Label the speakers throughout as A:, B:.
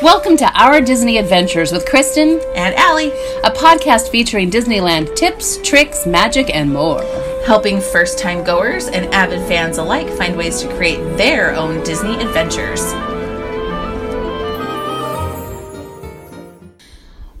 A: Welcome to Our Disney Adventures with Kristen,
B: and Allie,
A: a podcast featuring Disneyland tips, tricks, magic, and more.
B: helping first time goers and avid fans alike find ways to create their own Disney adventures.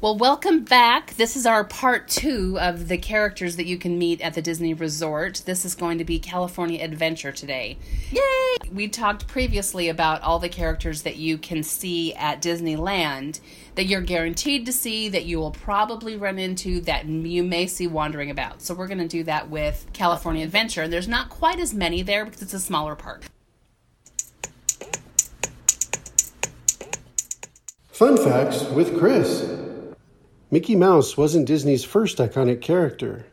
A: Well, welcome back. This is our part two of the characters that you can meet at the Disney Resort. This is going to be California Adventure today.
B: Yay!
A: We talked previously about all the characters that you can see at Disneyland that you're guaranteed to see, that you will probably run into, that you may see wandering about. So, we're going to do that with California Adventure. And there's not quite as many there because it's a smaller park.
C: Fun facts with Chris. Mickey Mouse wasn't Disney's first iconic character.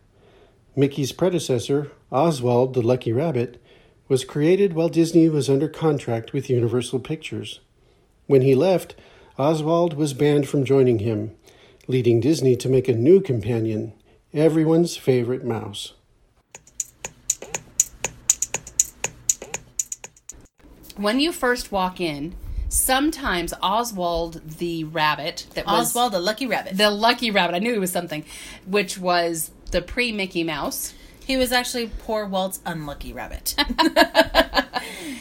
C: Mickey's predecessor, Oswald the Lucky Rabbit, was created while Disney was under contract with Universal Pictures. When he left, Oswald was banned from joining him, leading Disney to make a new companion, everyone's favorite mouse.
A: When you first walk in, sometimes Oswald the rabbit that was
B: Oswald the Lucky Rabbit.
A: the lucky rabbit, I knew it was something, which was the pre Mickey Mouse.
B: he was actually poor Walt's unlucky rabbit.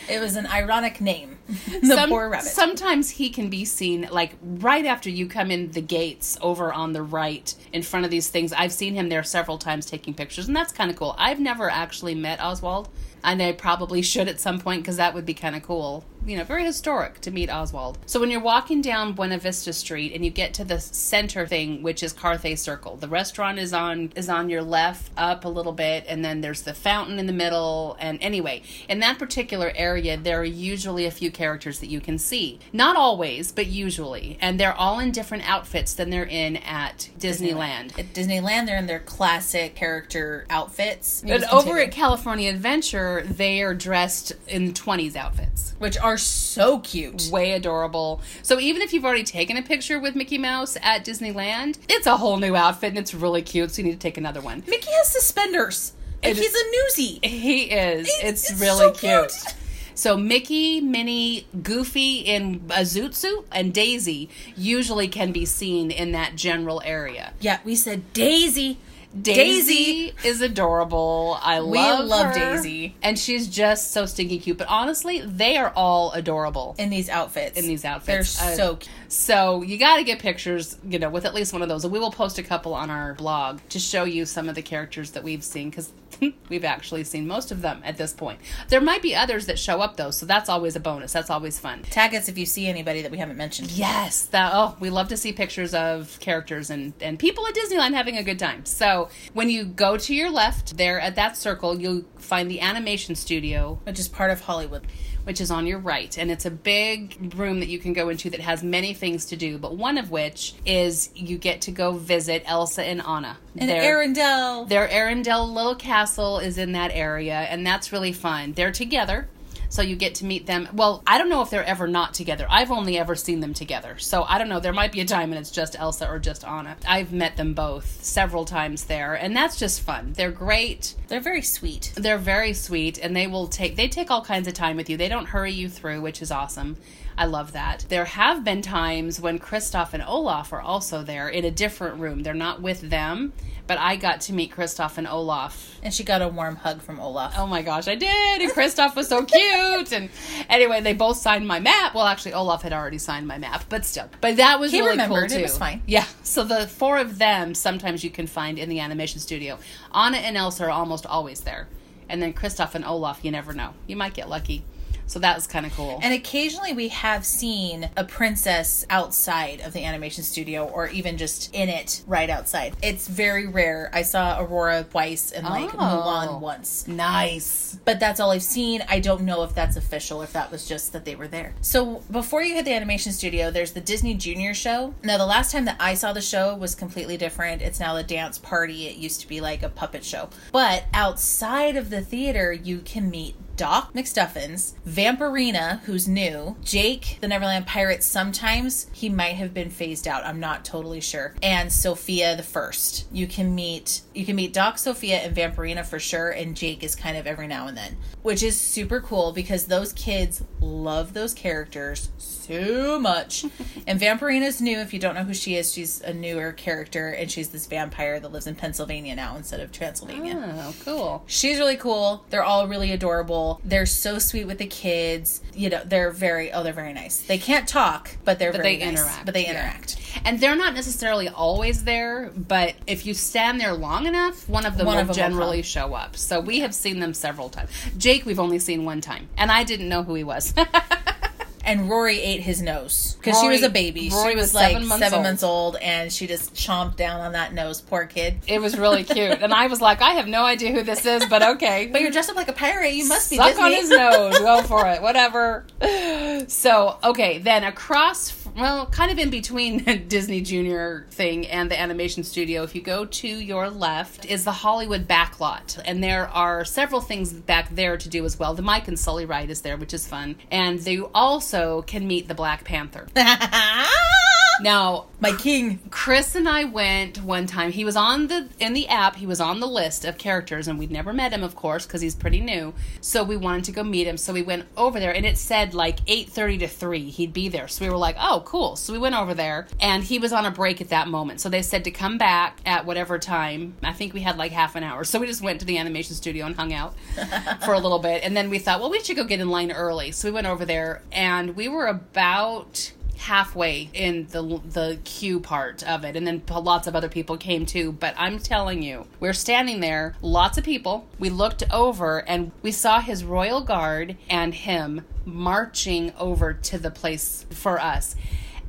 B: it was an ironic name. The
A: Some-
B: poor rabbit.
A: Sometimes he can be seen like right after you come in the gates over on the right in front of these things. I've seen him there several times taking pictures, and that's kind of cool. I've never actually met Oswald, and I probably should at some point because that would be kind of cool. You know, very historic to meet Oswald. So when you're walking down Buena Vista Street and you get to the center thing, which is Carthay Circle, the restaurant is on is on your left up a little bit, and then there's the fountain in the middle. And anyway, in that particular area, there are usually a few characters that you can see. Not always, but usually, and they're all in different outfits than they're in at Disneyland.
B: At Disneyland, they're in their classic character outfits.
A: But over at California Adventure, they are dressed in 20s outfits.
B: which are so cute.
A: way adorable. So even if you've already taken a picture with Mickey Mouse at Disneyland, it's a whole new outfit and it's really cute. So you need to take another one.
B: Mickey has suspenders. And he's a newsie.
A: He is.
B: It's-
A: It's, really
B: so
A: cute.
B: cute.
A: So Mickey, Minnie, Goofy in a zoot suit, and Daisy usually can be seen in that general area.
B: Yeah, we said Daisy.
A: Daisy, is adorable. I
B: We
A: love
B: love. Daisy.
A: and she's just so stinky cute. But honestly, they are all adorable.
B: in these outfits.
A: in these outfits.
B: They're
A: Uh,
B: so cute.
A: So you got to get pictures, you know, with at least one of those. And we will post a couple on our blog to show you some of the characters that we've seen because we've actually seen most of them at this point. There might be others that show up though, so that's always a bonus. That's always fun.
B: Tag us if you see anybody that we haven't mentioned.
A: Yes, that oh, we love to see pictures of characters and and people at Disneyland having a good time. So when you go to your left, there at that circle, you'll find the animation studio
B: Which is part of Hollywood.
A: which is on your right. And it's a big room that you can go into that has many things to do, but one of which is you get to go visit Elsa and Anna.
B: And
A: Their-
B: Arendelle.
A: Their Arendelle little castle is in that area, and that's really fun. They're together. So you get to meet them. Well, I don't know if they're ever not together. I've only ever seen them together. So I don't know. There might be a time when it's just Elsa or just Anna. I've met them both several times there, and that's just fun. They're great
B: They're very sweet.
A: they're very sweet and they will take they take all kinds of time with you they don't hurry you through which is awesome i love that. There have been times when Kristoff and olaf are also there in a different room. They're not with them but i got to meet Kristoff and olaf.
B: And she got a warm hug from Olaf.
A: oh my gosh i did! And Kristoff was so cute! And anyway they both signed my map. Well actually olaf had already signed my map but still. But that was
B: He
A: really
B: remembered.
A: cool
B: It
A: too.
B: was fine.
A: yeah. So the four of them sometimes you can find in the animation studio. Anna and elsa are almost always there. And then Kristoff and Olaf, you never know. You might get lucky. So that was kind of cool.
B: And occasionally we have seen a princess outside of the animation studio or even just in it right outside. It's very rare. I saw Aurora Weiss and like
A: Oh.
B: Mulan once.
A: nice.
B: But that's all I've seen. I don't know if that's official, if that was just that they were there. So before you hit the animation studio, there's the Disney Junior show. Now, the last time that I saw the show was completely different. It's now the dance party. It used to be like a puppet show. But outside of the theater, you can meet Doc McStuffins, Vampirina, who's new, Jake, the Neverland Pirate. Sometimes he might have been phased out. I'm not totally sure. And Sophia the First. You can meet you can meet Doc, Sophia, and Vampirina for sure. And Jake is kind of every now and then, which is super cool because those kids love those characters so much. and Vampirina's new. If you don't know who she is, she's a newer character, and she's this vampire that lives in Pennsylvania now instead of Transylvania.
A: Oh, cool.
B: She's really cool. They're all really adorable. They're so sweet with the kids. You know, they're very oh, they're very nice. They can't talk, but they're
A: But
B: very
A: they
B: nice.
A: interact,
B: But they
A: yeah.
B: interact.
A: And they're not necessarily always there, but if you stand there long enough, one of them
B: One
A: will
B: of them
A: generally
B: come.
A: show up. So we have seen them several times. Jake, we've only seen one time, and I didn't know who he was.
B: And Rory ate his nose because she
A: Rory-
B: was a baby.
A: Rory
B: she
A: was
B: was, like
A: seven months
B: seven
A: old.
B: months old, and she just chomped down on that nose. Poor kid.
A: it was really cute, and I was like, I have no idea who this is, but okay.
B: But you're dressed up like a pirate. You must be
A: Suck
B: Disney.
A: on his nose. Go for it. Whatever. So, okay, then across, well, kind of in between Disney Junior thing and the animation studio, if you go to your left, is the Hollywood backlot. And there are several things back there to do as well. The Mike and Sully ride is there, which is fun. And you also can meet the Black Panther. Now,
B: My king.
A: Chris and I went one time. He was on the in the app. He was on the list of characters, and we'd never met him, of course, because he's pretty new. So we wanted to go meet him. So we went over there, and it said like eight thirty to three. He'd be there. So we were like, oh, cool. So we went over there, and he was on a break at that moment. So they said to come back at whatever time. I think we had like half an hour. So we just went to the animation studio and hung out for a little bit, and then we thought, well, we should go get in line early. So we went over there, and we were about halfway in the the queue part of it. And then lots of other people came too. But i'm telling you we're standing there lots of people. We looked over and we saw his royal guard and him marching over to the place for us.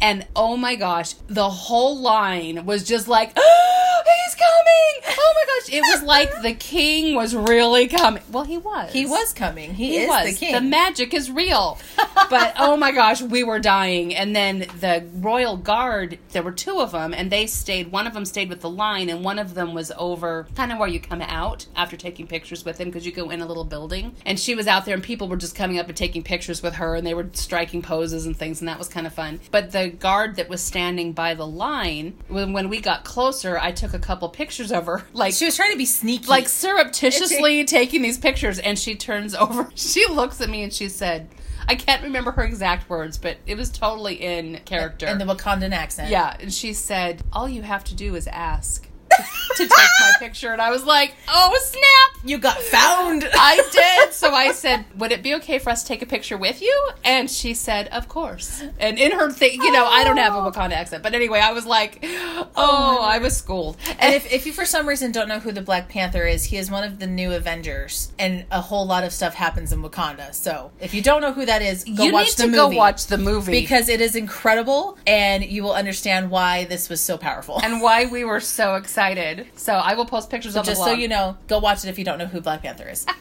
A: And oh my gosh the whole line was just like ah, he's coming oh my gosh it was like the king was really coming well he was
B: He was coming. He,
A: he
B: is
A: was.
B: the king.
A: The magic is real. but oh my gosh, we were dying. And then the royal guard, there were two of them, and they stayed. One of them stayed with the line, and one of them was over kind of where you come out after taking pictures with him because you go in a little building. And she was out there, and people were just coming up and taking pictures with her, and they were striking poses and things, and that was kind of fun. But the guard that was standing by the line, when, when we got closer, I took a couple pictures of her, like
B: she was trying to be sneaky.
A: like surreptitiously taking these pictures and she turns over she looks at me and she said i can't remember her exact words but it was totally in character
B: in the Wakandan accent.
A: yeah and she said all you have to do is ask to take my picture and i was like oh snap
B: You got found.
A: I did. So I said, "Would it be okay for us to take a picture with you?" And she said, "Of course." And in her thing, you know, I don't have a oh. Wakanda accent, but anyway, I was like, "Oh, oh I was schooled."
B: And if, if you for some reason don't know who the Black Panther is, he is one of the new Avengers, and a whole lot of stuff happens in Wakanda. So if you don't know who that is, go
A: you
B: watch
A: need
B: the
A: to
B: movie
A: go watch the movie
B: because it is incredible, and you will understand why this was so powerful.
A: and why we were so excited. So I will post pictures of
B: just so you know, go watch it if you don't know who Black Panther is.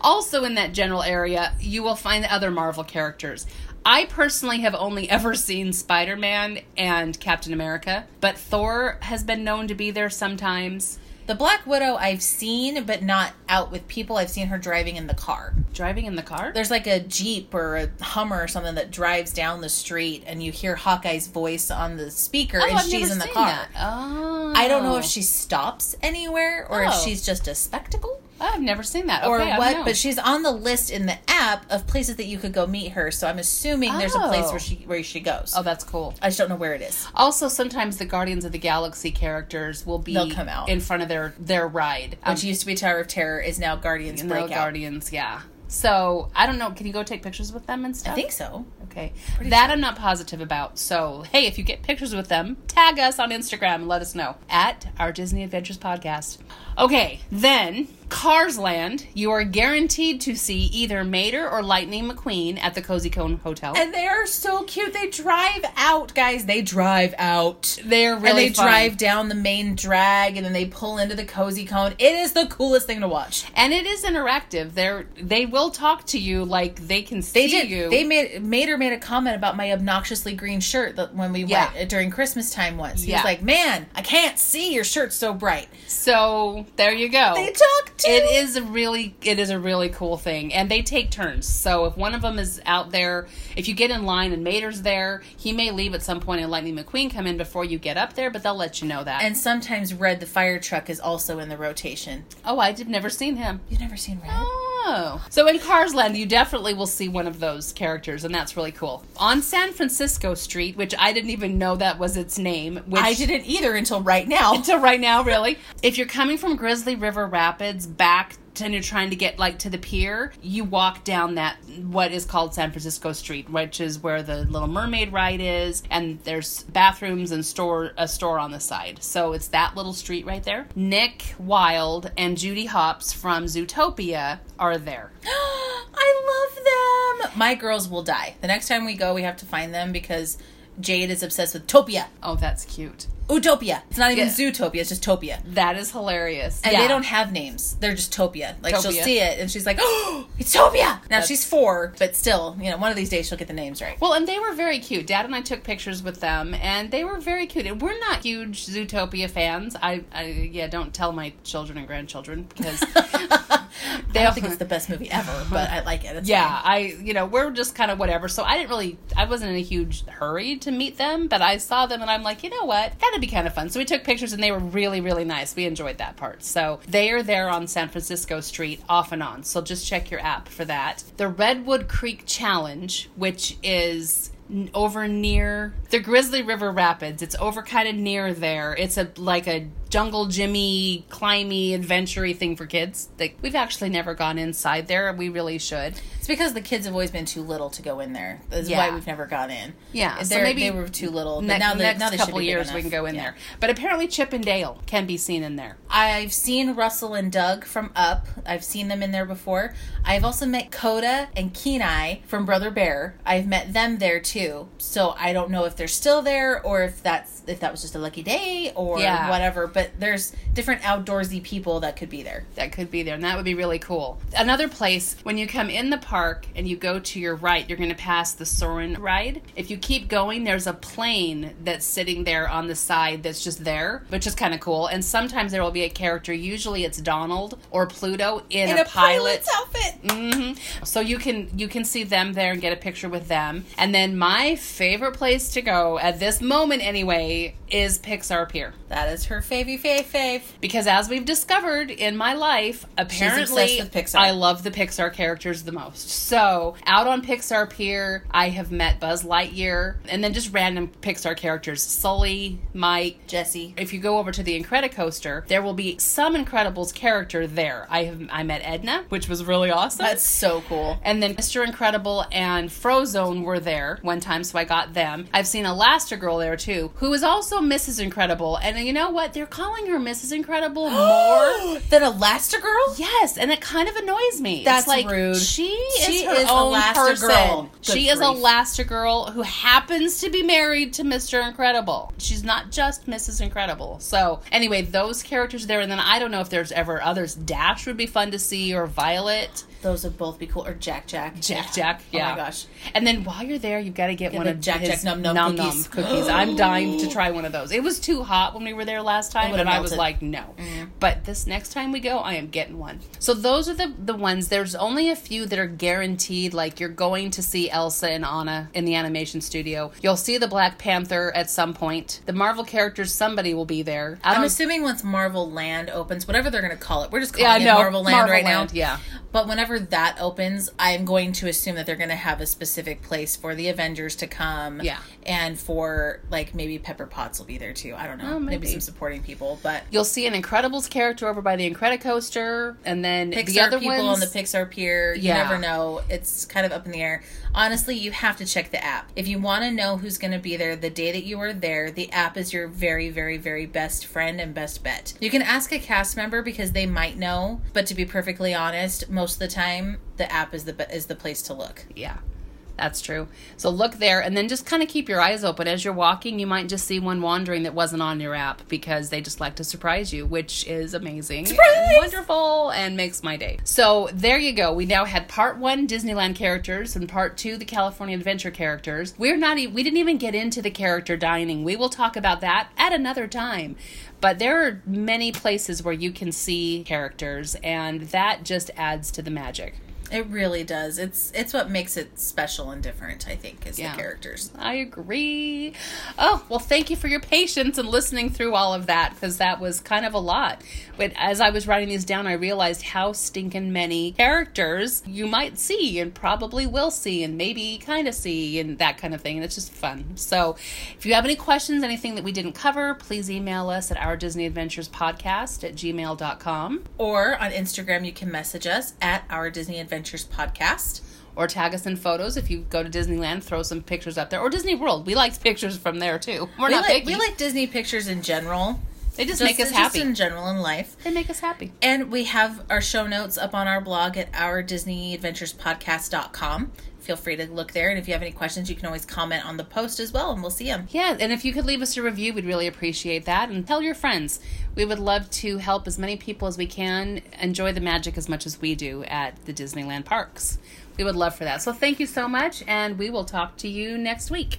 A: Also, in that general area, you will find the other Marvel characters. I personally have only ever seen Spider Man and Captain America, but Thor has been known to be there sometimes.
B: The Black Widow I've seen, but not out with people. I've seen her driving in the car.
A: Driving in the car?
B: There's like a Jeep or a Hummer or something that drives down the street, and you hear Hawkeye's voice on the speaker,
A: Oh,
B: and
A: I've
B: she's in the car.
A: that. Oh.
B: I don't know if she stops anywhere or if
A: Oh.
B: she's just a spectacle
A: I've never seen that.
B: or
A: Okay, don't
B: what, but she's on the list in the app of places that you could go meet her. So I'm assuming there's a place
A: Oh.
B: where she where she goes.
A: Oh, that's cool.
B: I just don't know where it is.
A: Also, sometimes the Guardians of the Galaxy characters will be
B: They'll come out.
A: in front of their their ride. Um,
B: Which used to be Tower of Terror is now Guardians
A: no
B: Breakout.
A: Guardians, yeah. So I don't know. Can you go take pictures with them and stuff?
B: I think so.
A: Okay.
B: Pretty
A: that
B: sure.
A: I'm not positive about. So, hey, if you get pictures with them, tag us on Instagram and let us know at our Disney Adventures podcast. Okay, then Cars Land, you are guaranteed to see either Mater or Lightning McQueen at the Cozy Cone Hotel.
B: And they are so cute. They drive out, guys. They drive out.
A: they're really
B: and they
A: fun.
B: drive down the main drag and then they pull into the cozy cone. It is the coolest thing to watch.
A: and it is interactive. They're they will talk to you like they can see
B: They did.
A: you.
B: They made Mater made a comment about my obnoxiously green shirt that when we
A: Yeah.
B: went uh, during Christmas time once. He
A: Yeah.
B: was like, "Man, I can't see your shirt so bright."
A: so there you go.
B: They talk too.
A: It is a really it is a really cool thing, and they take turns. So if one of them is out there, if you get in line and Mater's there, he may leave at some point and Lightning McQueen come in before you get up there, but they'll let you know that.
B: And sometimes Red the fire truck is also in the rotation.
A: oh, I did never seen him.
B: You've never seen Red?
A: Oh. Oh. So in Cars Land, you definitely will see one of those characters, and that's really cool. On San Francisco Street, which I didn't even know that was its name, which
B: I didn't either until right now.
A: until right now, really. If you're coming from Grizzly River Rapids back to, and you're trying to get like to the pier, you walk down that what is called San Francisco Street, which is where the Little Mermaid ride is, and there's bathrooms and store a store on the side. So it's that little street right there. Nick Wilde and Judy Hopps from Zootopia are there.
B: I love them. My girls will die. The next time we go, we have to find them because Jade is obsessed with Topia.
A: Oh, that's cute.
B: Utopia. It's not even
A: Yeah.
B: Zootopia, it's just Topia.
A: That is hilarious.
B: And
A: Yeah.
B: they don't have names. They're just Topia. Like she'll see it and she's like, "Oh, it's Topia." Now
A: That's-
B: she's four, but still, you know, one of these days she'll get the names right.
A: Well, and they were very cute. Dad and I took pictures with them, and they were very cute. And we're not huge Zootopia fans. I, I yeah, don't tell my children and grandchildren because
B: I don't think it's the best movie ever, but I like it. It's
A: yeah,
B: fine.
A: I you know we're just kind of whatever. So I didn't really, I wasn't in a huge hurry to meet them, but I saw them and I'm like, you know what, that'd be kind of fun. So we took pictures and they were really really nice. We enjoyed that part. So they are there on San Francisco Street off and on. So just check your app for that. The Redwood Creek Challenge, which is over near the Grizzly River Rapids. It's over kind of near there. It's a like a jungle Jimmy climby adventure thing for kids. Like we've actually never gone inside there. We really should.
B: It's because the kids have always been too little to go in there. That's
A: Yeah.
B: why we've never gone in.
A: Yeah, so maybe
B: they were too little. But
A: Ne-
B: now, they,
A: next
B: now
A: couple years we can go in
B: Yeah.
A: there. But apparently Chip and Dale can be seen in there.
B: I've seen Russell and Doug from Up. I've seen them in there before. I've also met Koda and Kenai from Brother Bear. I've met them there too. So I don't know if they're still there or if that's if that was just a lucky day or
A: Yeah.
B: whatever. But there's different outdoorsy people that could be there.
A: that could be there, and that would be really cool. Another place, when you come in the park and you go to your right, you're going to pass the Soarin' ride. If you keep going, there's a plane that's sitting there on the side that's just there, which is kind of cool. And sometimes there will be a character, usually it's Donald or Pluto in,
B: In
A: a,
B: a
A: pilot
B: pilot's outfit.
A: hmm So you can you can see them there and get a picture with them. And then my favorite place to go at this moment anyway is Pixar Pier.
B: That is her fave fave.
A: Because as we've discovered in my life, apparently. I love the Pixar characters the most. So out on Pixar Pier, I have met Buzz Lightyear and then just random Pixar characters. Sully, Mike,
B: Jesse.
A: if you go over to the Incredicoaster, there will be some Incredibles character there. I have I met Edna, which was really awesome.
B: That's so cool.
A: And then Mr. Incredible and Frozone were there one time, so I got them. I've seen Elastigirl there too, who is also Mrs. Incredible. And you know what? They're calling her Mrs. Incredible more.
B: Than Elastigirl?
A: Yes, and it kind of annoys me.
B: That's
A: it's like
B: rude.
A: She,
B: She
A: is her
B: is
A: own
B: Elastigirl.
A: person.
B: Good
A: she is
B: grief.
A: Elastigirl who happens to be married to Mr. Incredible. She's not just Mrs. Incredible. So anyway, those characters there, and then I don't know if there's ever others. Dash would be fun to see, or Violet.
B: Those would both be cool. Or Jack Jack.
A: Jack Jack, yeah.
B: Oh my gosh.
A: And then while you're there, you've got to get one of
B: Jack Jack Num Num cookies.
A: Cookies. I'm dying to try one of those. It was too hot when we were there last time, and I was like, no. Mm-hmm. But this next time we go, I am getting one. So those are the the ones. There's only a few that are guaranteed. Like you're going to see Elsa and Anna in the animation studio. You'll see the Black Panther at some point. The Marvel characters, somebody will be there.
B: I'm assuming once Marvel Land opens, whatever they're going to call it, we're just calling
A: Yeah,
B: it
A: know.
B: Marvel Land
A: Marvel
B: right
A: Land,
B: now.
A: yeah.
B: But whenever that opens, I'm going to assume that they're going to have a specific place for the Avengers to come.
A: Yeah.
B: And for, like, maybe Pepper Potts will be there too. I don't know.
A: Oh,
B: maybe.
A: maybe.
B: some supporting people. But
A: You'll see an Incredibles character over by the Incredicoaster, and then
B: Pixar
A: the other
B: people
A: ones
B: on the Pixar Pier, you
A: Yeah.
B: never know. It's kind of up in the air. Honestly, you have to check the app. If you want to know who's going to be there the day that you are there, the app is your very, very, very best friend and best bet. You can ask a cast member because they might know, but to be perfectly honest, most of the time, the app is the is the place to look.
A: Yeah. That's true. So look there and then just kind of keep your eyes open. As you're walking, you might just see one wandering that wasn't on your app because they just like to surprise you, which is amazing.
B: Surprise!
A: And wonderful and makes my day. So there you go. We now had part one Disneyland characters and part two the California Adventure characters. We're not we didn't even get into the character dining. We will talk about that at another time. But there are many places where you can see characters and that just adds to the magic.
B: It really does. It's it's what makes it special and different, I think, is
A: Yeah.
B: the characters.
A: I agree. Oh, well, thank you for your patience and listening through all of that because that was kind of a lot. But as I was writing these down, I realized how stinking many characters you might see and probably will see and maybe kind of see and that kind of thing. And it's just fun. So if you have any questions, anything that we didn't cover, please email us at our Disney Adventures podcast at gmail.com
B: Or on Instagram you can message us at our Disney Adventures podcast.
A: or tag us in photos if you go to Disneyland, throw some pictures up there or Disney World. We like pictures from there too. We're
B: We
A: not
B: like,
A: picky.
B: we like Disney pictures in general.
A: they just,
B: Just,
A: make us
B: just
A: happy.
B: in general in life.
A: They make us happy.
B: And we have our show notes up on our blog at our Disney Adventures Podcast.com. Feel free to look there. And if you have any questions, you can always comment on the post as well, and we'll see them.
A: Yeah, and if you could leave us a review, we'd really appreciate that. And tell your friends. We would love to help as many people as we can enjoy the magic as much as we do at the Disneyland parks. We would love for that. So thank you so much, and we will talk to you next week.